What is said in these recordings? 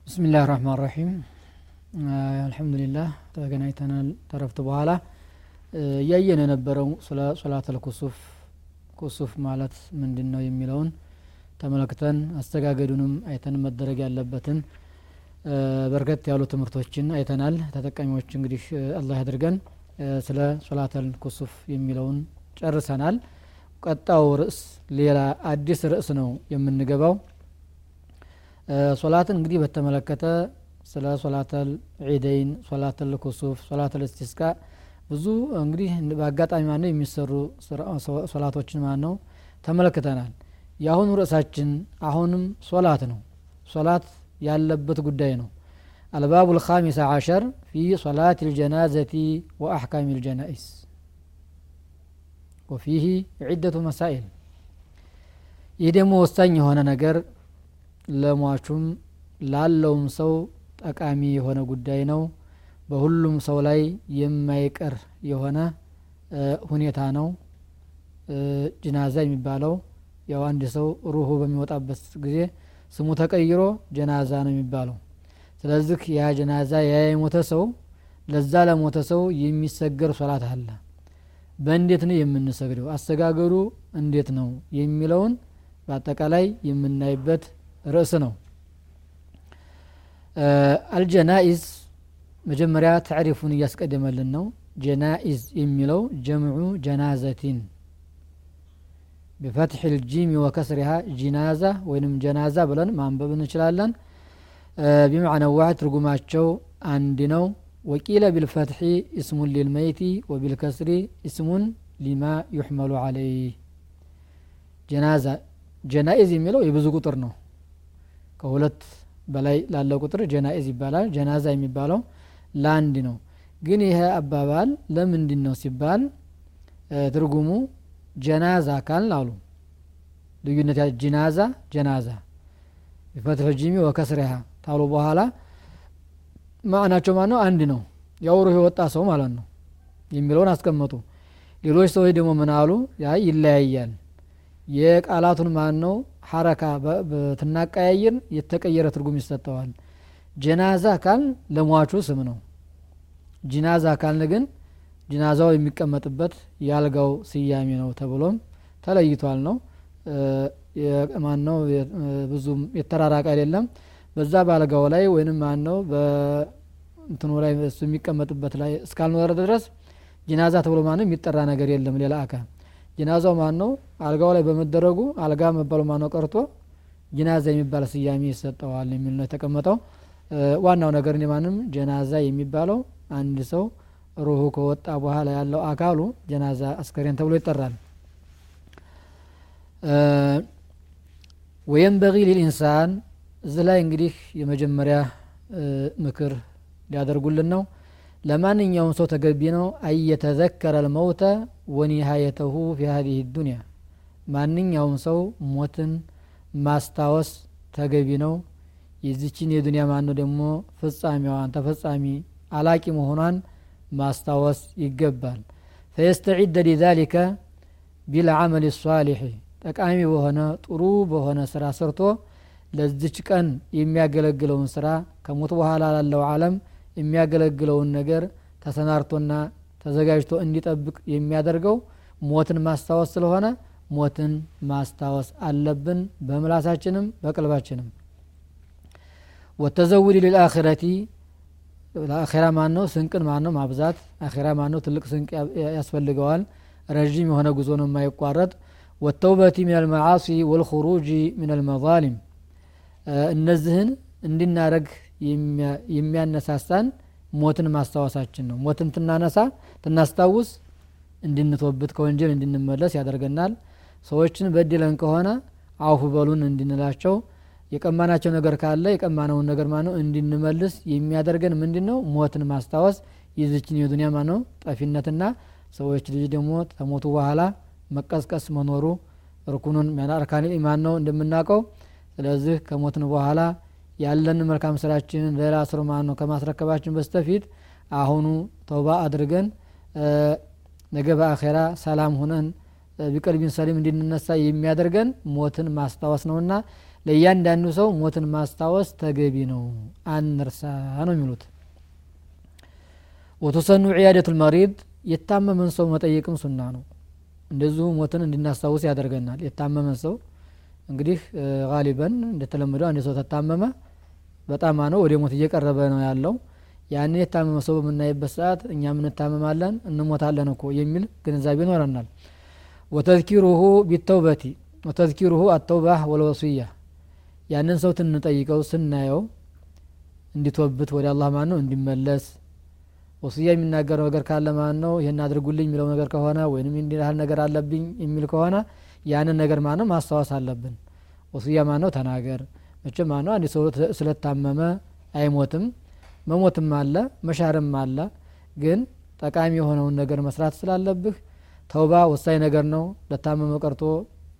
ብስሚላህ ራህማን ራሒም አልሐምዱሊላህ ተገናኝተናል ተረፍት በኋላ እያየን የነበረው ስለ ሶላተል ኩሱፍ ኩሱፍ ማለት ምንድን ነው የሚለውን ተመልክተን አስተጋገዱንም አይተን መደረግ ያለበትን በርከት ያሉ ትምህርቶችን አይተናል። ተጠቃሚዎች እንግዲህ አላህ ያድርገን። ስለ ሶላተል ኩሱፍ የሚለውን ጨርሰናል። ቀጣው ርዕስ ሌላ አዲስ ርዕስ ነው የምንገባው። ሶላትን እንግዲህ በተመለከተ ስለ صلاة العيدين صلاة الكسوف صلاة الاستسقاء ብዙ እንግዲህ በአጋጣሚ ማነው የሚሰሩ ሶላቶችን ማን ነው ተመልክተናል የአሁኑ ርዕሳችን አሁንም ሶላት ነው። ሶላት ያለበት ጉዳይ ነው። الباب الخامس عشر في صلاة الجنازة وأحكام الجنائز ወፊህ ዒደቱ መሳኢል። ይህ ደግሞ ወሳኝ የሆነ ነገር ለሟቹም ላለውም ሰው ጠቃሚ የሆነ ጉዳይ ነው። በሁሉም ሰው ላይ የማይቀር የሆነ ሁኔታ ነው። ጅናዛ የሚባለው ያው አንድ ሰው ሩሁ በሚወጣበት ጊዜ ስሙ ተቀይሮ ጀናዛ ነው የሚባለው። ስለዚህ ያ ጀናዛ ያ የሞተ ሰው ለዛ ለሞተ ሰው የሚሰገር ሶላት አለ። በእንዴት ነው የምንሰግደው? አሰጋገዱ እንዴት ነው የሚለውን በአጠቃላይ የምናይበት ርዕስ ነው። አልጀናኢዝ መጀመሪያ ተዕሪፉን እያስቀደመልን ነው። ጀናኢዝ የሚለው ጀምዑ ጀናዘቲን بفتح الجيم وكسرها جنازة وينم جنازة بلن ما انبب እንችላለን بمعنى واحد ترجماتشو عندنا وقيل بالفتح اسم للميت وبالكسر اسم لما يحمل عليه جنازة ጀናኢዝ የሚለው የብዙ ቁጥር ነው ከሁለት በላይ ላለው ቁጥር ጀናኢዝ ይባላል ጀናዛ የሚባለው ለአንድ ነው ግን ይሄ አባባል ለምንድን ነው ሲባል ትርጉሙ ጀናዛ ካልን አሉ። ልዩነት ጅናዛ ጀናዛ። ቢፈትሕ ጂሚ ወከስሪሃ ታሉ በኋላ ማዕናቸው ማለት ነው አንድ ነው። ያው የወጣ ሰው ማለት ነው። የሚለውን አስቀመጡ። ሌሎች ሰዎች ደግሞ ምን አሉ? ያ ይለያያል። የቃላቱን ማን ነው ሐረካ ብትናቀያይር የተቀየረ ትርጉም ይሰጠዋል። ጀናዛ ካል ለሟቹ ስም ነው። ጂናዛ ካልን ግን ጅናዛው የሚቀመጥበት የአልጋው ስያሜ ነው ተብሎም ተለይቷል ነው። ማን ነው ብዙም የተራራቀ አይደለም። በዛ በአልጋው ላይ ወይንም ማን ነው በእንትኑ ላይ እሱ የሚቀመጥበት ላይ እስካልኖረ ድረስ ጅናዛ ተብሎ ማንም የሚጠራ ነገር የለም ሌላ አካል። ጅናዛው ማን ነው አልጋው ላይ በመደረጉ አልጋ መባሉ ማን ነው ቀርቶ ጅናዛ የሚባል ስያሜ ይሰጠዋል የሚል ነው የተቀመጠው። ዋናው ነገር ማንም ጀናዛ የሚባለው አንድ ሰው ሩሁ ከወጣ በኋላ ያለው አካሉ ጀናዛ አስከሬን ተብሎ ይጠራል። ወየንበጊ ሊልኢንሳን እዚህ ላይ እንግዲህ የመጀመሪያ ምክር ሊያደርጉልን ነው። ለማንኛውም ሰው ተገቢ ነው። አየተዘከረ ልመውተ ወኒሃየተሁ ፊ ሀዚህ ዱንያ። ማንኛውም ሰው ሞትን ማስታወስ ተገቢ ነው። የዚችን የዱንያ ማነው ደግሞ ፍጻሜዋን ተፈጻሚ አላቂ መሆኗን ማስታወስ ይገባል። ፈየስተዒደ ሊዛሊከ ቢልዓመል ሳሊሕ ጠቃሚ በሆነ ጥሩ በሆነ ስራ ሰርቶ ለዚች ቀን የሚያገለግለውን ስራ ከሞት በኋላ ላለው ዓለም የሚያገለግለውን ነገር ተሰናርቶና ተዘጋጅቶ እንዲጠብቅ የሚያደርገው ሞትን ማስታወስ ስለሆነ ሞትን ማስታወስ አለብን በምላሳችንም በቅልባችንም ወተዘውድ ልልአኽረቲ ለአኼራ ማን ነው ስንቅን ማን ነው ማብዛት። አኼራ ማን ነው ትልቅ ስንቅ ያስፈልገዋል። ረዥም የሆነ ጉዞ ነው የማይቋረጥ። ወተውበቲ ምን አልመዓሲ ወልኹሩጅ ምን አልመዛሊም እነዚህን እንድናደረግ የሚያነሳሳን ሞትን ማስታወሳችን ነው። ሞትን ትናነሳ ትናስታውስ እንድንቶብት ከወንጀል እንድንመለስ ያደርገናል። ሰዎችን በድለን ከሆነ አውፍ በሉን እንድንላቸው የቀማናቸው ነገር ካለ የቀማነውን ነገር ማነው? እንድንመልስ የሚያደርገን ምንድን ነው ሞትን ማስታወስ። የዝችን የዱኒያ ማነው? ጠፊነትና ሰዎች ልጅ ደግሞ ከሞቱ በኋላ መቀስቀስ መኖሩ ርኩኑን አርካን ኢማን ነው እንደምናውቀው። ስለዚህ ከሞትን በኋላ ያለን መልካም ስራችንን ሌላ ስር ማን ነው ከማስረከባችን በስተፊት አሁኑ ተውባ አድርገን ነገ በአኼራ ሰላም ሁነን ቢቀልቢን ሰሊም እንድንነሳ የሚያደርገን ሞትን ማስታወስ ነውና ለእያንዳንዱ ሰው ሞትን ማስታወስ ተገቢ ነው። አንርሳ ነው የሚሉት። ወተሰኑ ዒያደቱ ልመሪድ የታመመን ሰው መጠየቅም ሱና ነው። እንደዚሁ ሞትን እንድናስታውስ ያደርገናል። የታመመን ሰው እንግዲህ ጋሊበን እንደተለመደው አንድ ሰው ተታመመ በጣም ነው ወደ ሞት እየቀረበ ነው ያለው። ያንን የታመመ ሰው በምናይበት ሰዓት እኛም እንታመማለን እንሞታለን እኮ የሚል ግንዛቤ ይኖረናል። ወተዝኪሩሁ ቢተውበቲ ወተዝኪሩሁ አተውባህ ወልወስያ ያንን ሰው ትንጠይቀው ስናየው እንዲቶብት ወደ አላህ ማን ነው? እንዲመለስ። ወስያ የሚናገረው ነገር ካለ ማን ነው? ይህን አድርጉልኝ የሚለው ነገር ከሆነ ወይም እንዲህ ያህል ነገር አለብኝ የሚል ከሆነ ያንን ነገር ማን ነው? ማስታወስ አለብን። ወስያ ማን ነው? ተናገር። መቼም ማን ነው? አንድ ሰው ስለታመመ አይሞትም። መሞትም አለ መሻርም አለ። ግን ጠቃሚ የሆነውን ነገር መስራት ስላለብህ ተውባ ወሳኝ ነገር ነው። ለታመመ ቀርቶ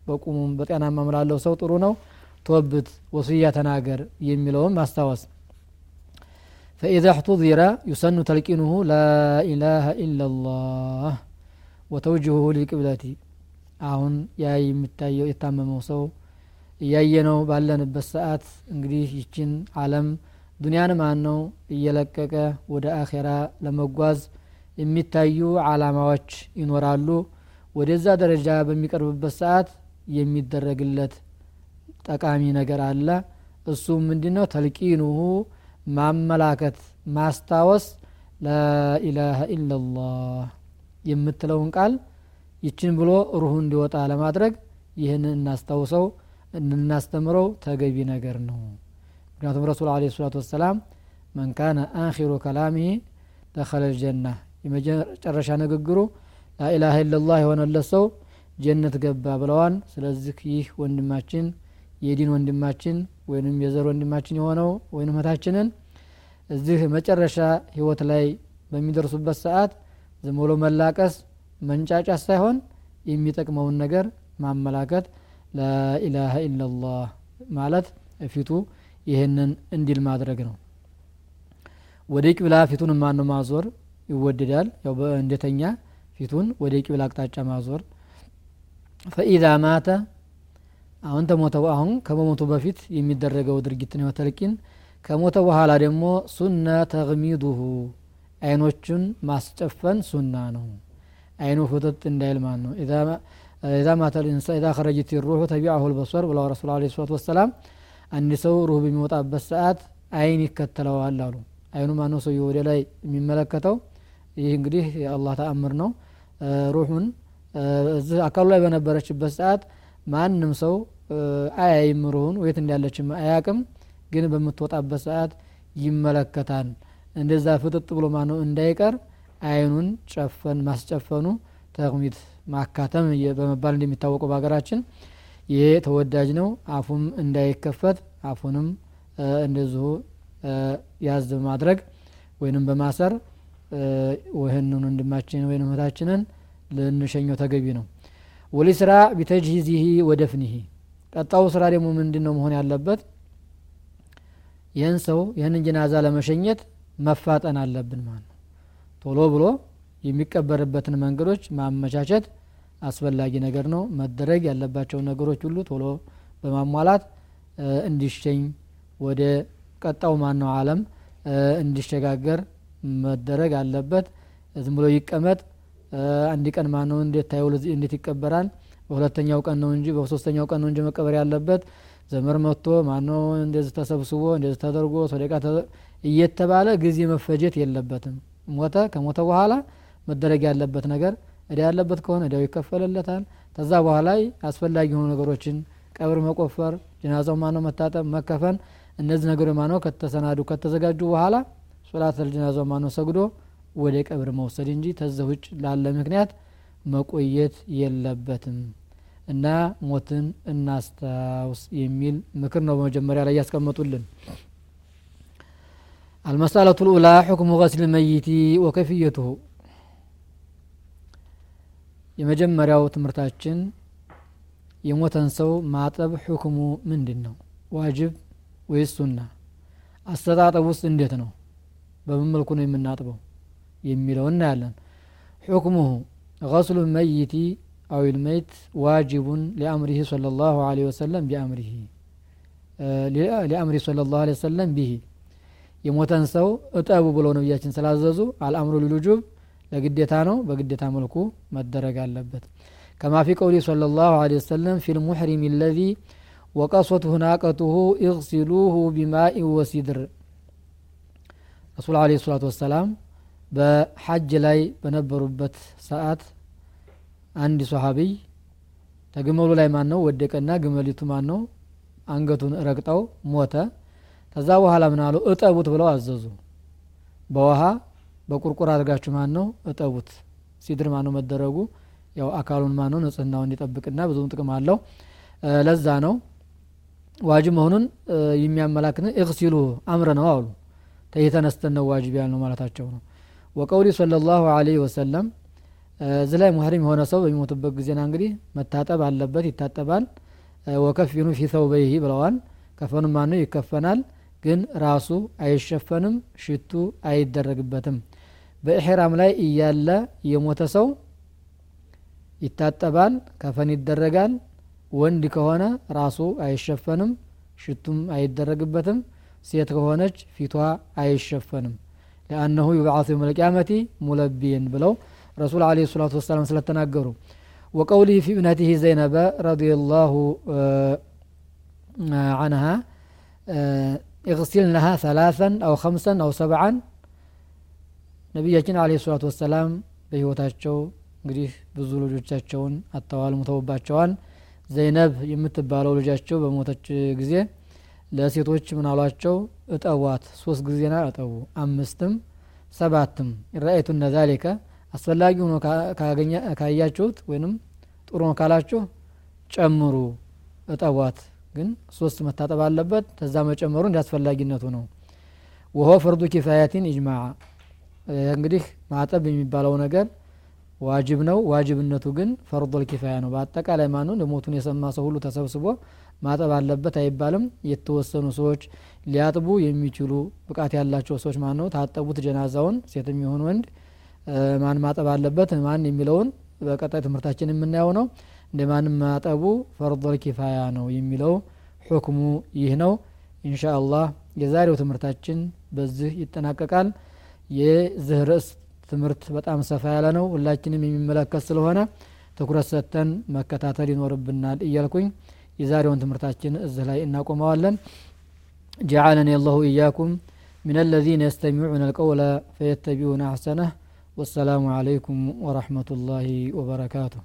በቁሙም በጤናማ ምላለው ሰው ጥሩ ነው ተወብት ወስያ ተናገር የሚለውን ማስታወስ። ፈኢዛ እሕቱዚረ ዩሰኑ ተልቂኑሁ ላኢላሃ ኢላላህ ወተውጅሁሁ ሊቅብለቲ አሁን ያ የሚታየው የታመመው ሰው እያየነው ባለንበት ሰዓት እንግዲህ ይችን አለም ዱኒያን ማን ነው እየለቀቀ ወደ አኼራ ለመጓዝ የሚታዩ አላማዎች ይኖራሉ። ወደዛ ደረጃ በሚቀርብበት ሰዓት የሚደረግለት ጠቃሚ ነገር አለ። እሱም ምንድ ነው ተልቂኑሁ ማመላከት ማስታወስ ላኢላሀ ኢላላህ የምትለውን ቃል ይችን ብሎ ሩሁ እንዲወጣ ለማድረግ ይህንን እናስታውሰው እናስተምረው ተገቢ ነገር ነው። ምክንያቱም ረሱል አለ ሰላቱ ወሰላም መን ካነ አኪሩ ከላሚህ ደኸለ ልጀና የመጨረሻ ንግግሩ ላኢላሀ ኢላላህ የሆነለት ሰው ጀነት ገባ ብለዋል። ስለዚህ ይህ ወንድማችን የዲን ወንድማችን ወይንም የዘር ወንድማችን የሆነው ወይም እህታችንን እዚህ መጨረሻ ህይወት ላይ በሚደርሱበት ሰዓት ዝም ብሎ መላቀስ መንጫጫት ሳይሆን የሚጠቅመውን ነገር ማመላከት ላኢላሀ ኢላላህ ማለት ፊቱ ይህንን እንዲል ማድረግ ነው። ወደ ቂብላ ፊቱን ማነው ማዞር? ይወደዳል። ያው እንደተኛ ፊቱን ወደ ቂብላ አቅጣጫ ማዞር። ፈኢዛ ማተ አሁን ተሞተ አሁን ከመሞቱ በፊት የሚደረገው ድርጊት ነው ተልቂን። ከሞተ በኋላ ደግሞ ሱና ተግሚዱሁ አይኖቹን ማስጨፈን ሱና ነው። አይኑ ፍጥጥ እንዳይል ማን ነው። ኢዛ ማተ ልኢንሳ ኢዛ ከረጅት ሩሑ ተቢዐሁ ልበሰር ብለው ረሱል አለ ሰላት ወሰላም አንድ ሰው ሩህ በሚወጣበት ሰዓት አይን ይከተለዋል አሉ። አይኑ ማነው ሰው ወደ ላይ የሚመለከተው? ይህ እንግዲህ የአላህ ተአምር ነው። ሩሑን እዚህ አካሉ ላይ በነበረችበት ሰዓት ማንም ሰው አያይም ሩሁን ወየት እንዳለችም አያቅም ግን በምትወጣበት ሰዓት ይመለከታል። እንደዛ ፍጥጥ ብሎ ማነው እንዳይቀር አይኑን ጨፈን ማስጨፈኑ ተቅሚት ማካተም በመባል እንደሚታወቀው በሀገራችን ይሄ ተወዳጅ ነው። አፉም እንዳይከፈት አፉንም እንደዚሁ ያዝ በማድረግ ወይንም በማሰር ወህንን ወንድማችን ወይም እህታችንን ልንሸኘው ተገቢ ነው ወሊስራ ቢተጅሂዚሂ ወደፍኒሂ። ቀጣው ስራ ደግሞ ምንድን ነው መሆን ያለበት? ይህን ሰው ይህንን ጀናዛ ለመሸኘት መፋጠን አለብን ማለት ነው። ቶሎ ብሎ የሚቀበርበትን መንገዶች ማመቻቸት አስፈላጊ ነገር ነው። መደረግ ያለባቸው ነገሮች ሁሉ ቶሎ በማሟላት እንዲሸኝ ወደ ቀጣው ማነው አለም እንዲሸጋገር መደረግ አለበት። ዝም ብሎ ይቀመጥ አንድ ቀን ማነው እንዴት ታየው እንዴት ይቀበራል? በሁለተኛው ቀን ነው እንጂ በሶስተኛው ቀን ነው እንጂ መቀበር ያለበት ዘመር መጥቶ ማነው እንደዚህ ተሰብስቦ እንደዚህ ተደርጎ ሰደቃ እየተባለ ጊዜ መፈጀት የለበትም። ሞተ ከሞተ በኋላ መደረግ ያለበት ነገር እዳ ያለበት ከሆነ እዳው ይከፈልለታል ከዛ በኋላ አስፈላጊ የሆኑ ነገሮችን ቀብር መቆፈር ጀናዛው ማነው መታጠብ መከፈን እነዚህ ነገሮች ማነው ከተሰናዱ ከተዘጋጁ በኋላ ሶላት ጀናዛው ማነው ሰግዶ ወደ ቀብር መውሰድ እንጂ ተዘ ውጭ ላለ ምክንያት መቆየት የለበትም እና ሞትን እናስታውስ የሚል ምክር ነው በመጀመሪያ ላይ ያስቀመጡልን። አልመሳለቱ ልኡላ ሕክሙ ገስል መይቲ ወከፍየቱሁ የመጀመሪያው ትምህርታችን የሞተን ሰው ማጠብ ሕክሙ ምንድን ነው? ዋጅብ ወይስ ሱና? አስተጣጠብ ውስጥ እንዴት ነው? በምን መልኩ ነው የምናጥበው? የሚለው እናያለን ሑክሙሁ غسل الميت أو الميت واجب لأمره صلى الله عليه وسلم بأمره لأمره صلى الله عليه وسلم به የሞተን ሰው እጠቡ ብለው ነቢያችን ስላዘዙ አልአምሩ ሊልጁብ ለግዴታ ነው በግዴታ መልኩ መደረግ አለበት ከማ ፊ ቀውሊ صلى الله عليه وسلم في المحرم الذي وقصته ناقته اغسلوه بماء وسدر ረሱል አለ ሰላቱ ወሰላም በሐጅ ላይ በነበሩበት ሰዓት አንድ ሶሀቢይ ተግመሉ ላይ ማን ነው ወደቀና ግመሊቱ ማን ነው አንገቱን ረግጠው ሞተ። ከዛ በኋላ ምን አሉ? እጠቡት ብለው አዘዙ። በውሃ በቁርቁር አድርጋችሁ ማን ነው እጠቡት። ሲድር ማን ነው መደረጉ? ያው አካሉን ማን ነው ንጽህናውን እንዲጠብቅና ብዙም ጥቅም አለው። ለዛ ነው ዋጅብ መሆኑን የሚያመላክት እግሲሉ አምረ ነው አሉ። ተነስተን ነው ዋጅብ ያልነው ማለታቸው ነው ወቀውሊ صለ ላሁ አለህ ወሰለም እዚህ ላይ ሙህሪም የሆነ ሰው በሚሞትበት ጊዜና እንግዲህ መታጠብ አለበት ይታጠባል። ወከፊኑ ፊ ሰውበይህ ብለዋል። ከፈኑ ነው? ይከፈናል። ግን ራሱ አይሸፈንም ሽቱ አይደረግበትም። በኢሕራም ላይ እያለ የሞተ ሰው ይታጠባል ከፈን ይደረጋል። ወንድ ከሆነ ራሱ አይሸፈንም ሽቱም አይደረግበትም። ሴት ከሆነች ፊቷ አይሸፈንም ለአነሁ ዩብዓቱ የውም ልቅያመቲ ሙለቢን ብለው ረሱል አለ ሰላቱ ወሰላም ስለተናገሩ ወቀውሊህ ፊ እብነቲህ ዘይነበ ረዲየላሁ عنها اغسلنها ثلاثا أو خمسا أو سبعا ነቢያችን አለ ሰላቱ ወሰላም በህይወታቸው እንግዲህ ብዙ ልጆቻቸውን አጥተዋል ሙተውባቸዋል ዘይነብ የምትባለው ልጃቸው በሞተች ጊዜ ለሴቶች ምን አሏቸው? እጠቧት ሶስት ጊዜና እጠቡ አምስትም ሰባትም። ረአይቱነ ዛሊከ አስፈላጊ ሆኖ ካያችሁት ወይንም ጥሩ ነው ካላችሁ ጨምሩ። እጠቧት ግን ሶስት መታጠብ አለበት። ተዛ መጨመሩ እንደ አስፈላጊነቱ ነው። ወሆ ፈርዱ ኪፋያቲን ኢጅማዓ እንግዲህ ማጠብ የሚባለው ነገር ዋጅብ ነው። ዋጅብነቱ ግን ፈርዶል ኪፋያ ነው። በአጠቃላይ ማኑ ለሞቱን የሰማ ሰው ሁሉ ተሰብስቦ ማጠብ አለበት አይባልም። የተወሰኑ ሰዎች ሊያጥቡ የሚችሉ ብቃት ያላቸው ሰዎች ማን ነው? ታጠቡት ጀናዛውን ሴት የሚሆን ወንድ ማን ማጠብ አለበት? ማን የሚለውን በቀጣይ ትምህርታችን የምናየው ነው። እንደ ማንም ማጠቡ ፈርዶል ኪፋያ ነው የሚለው ሁክሙ ይህ ነው። ኢንሻ አላህ የዛሬው ትምህርታችን በዚህ ይጠናቀቃል። የዚህ ርዕስ ትምህርት በጣም ሰፋ ያለ ነው ሁላችንም የሚመለከት ስለሆነ ትኩረት ሰጥተን መከታተል ይኖርብናል እያልኩኝ የዛሬውን ትምህርታችን እዚህ ላይ እናቆመዋለን جعلني الله إياكم من الذين يستمعون القول فيتبعون أحسنه والسلام عليكم ورحمة الله وبركاته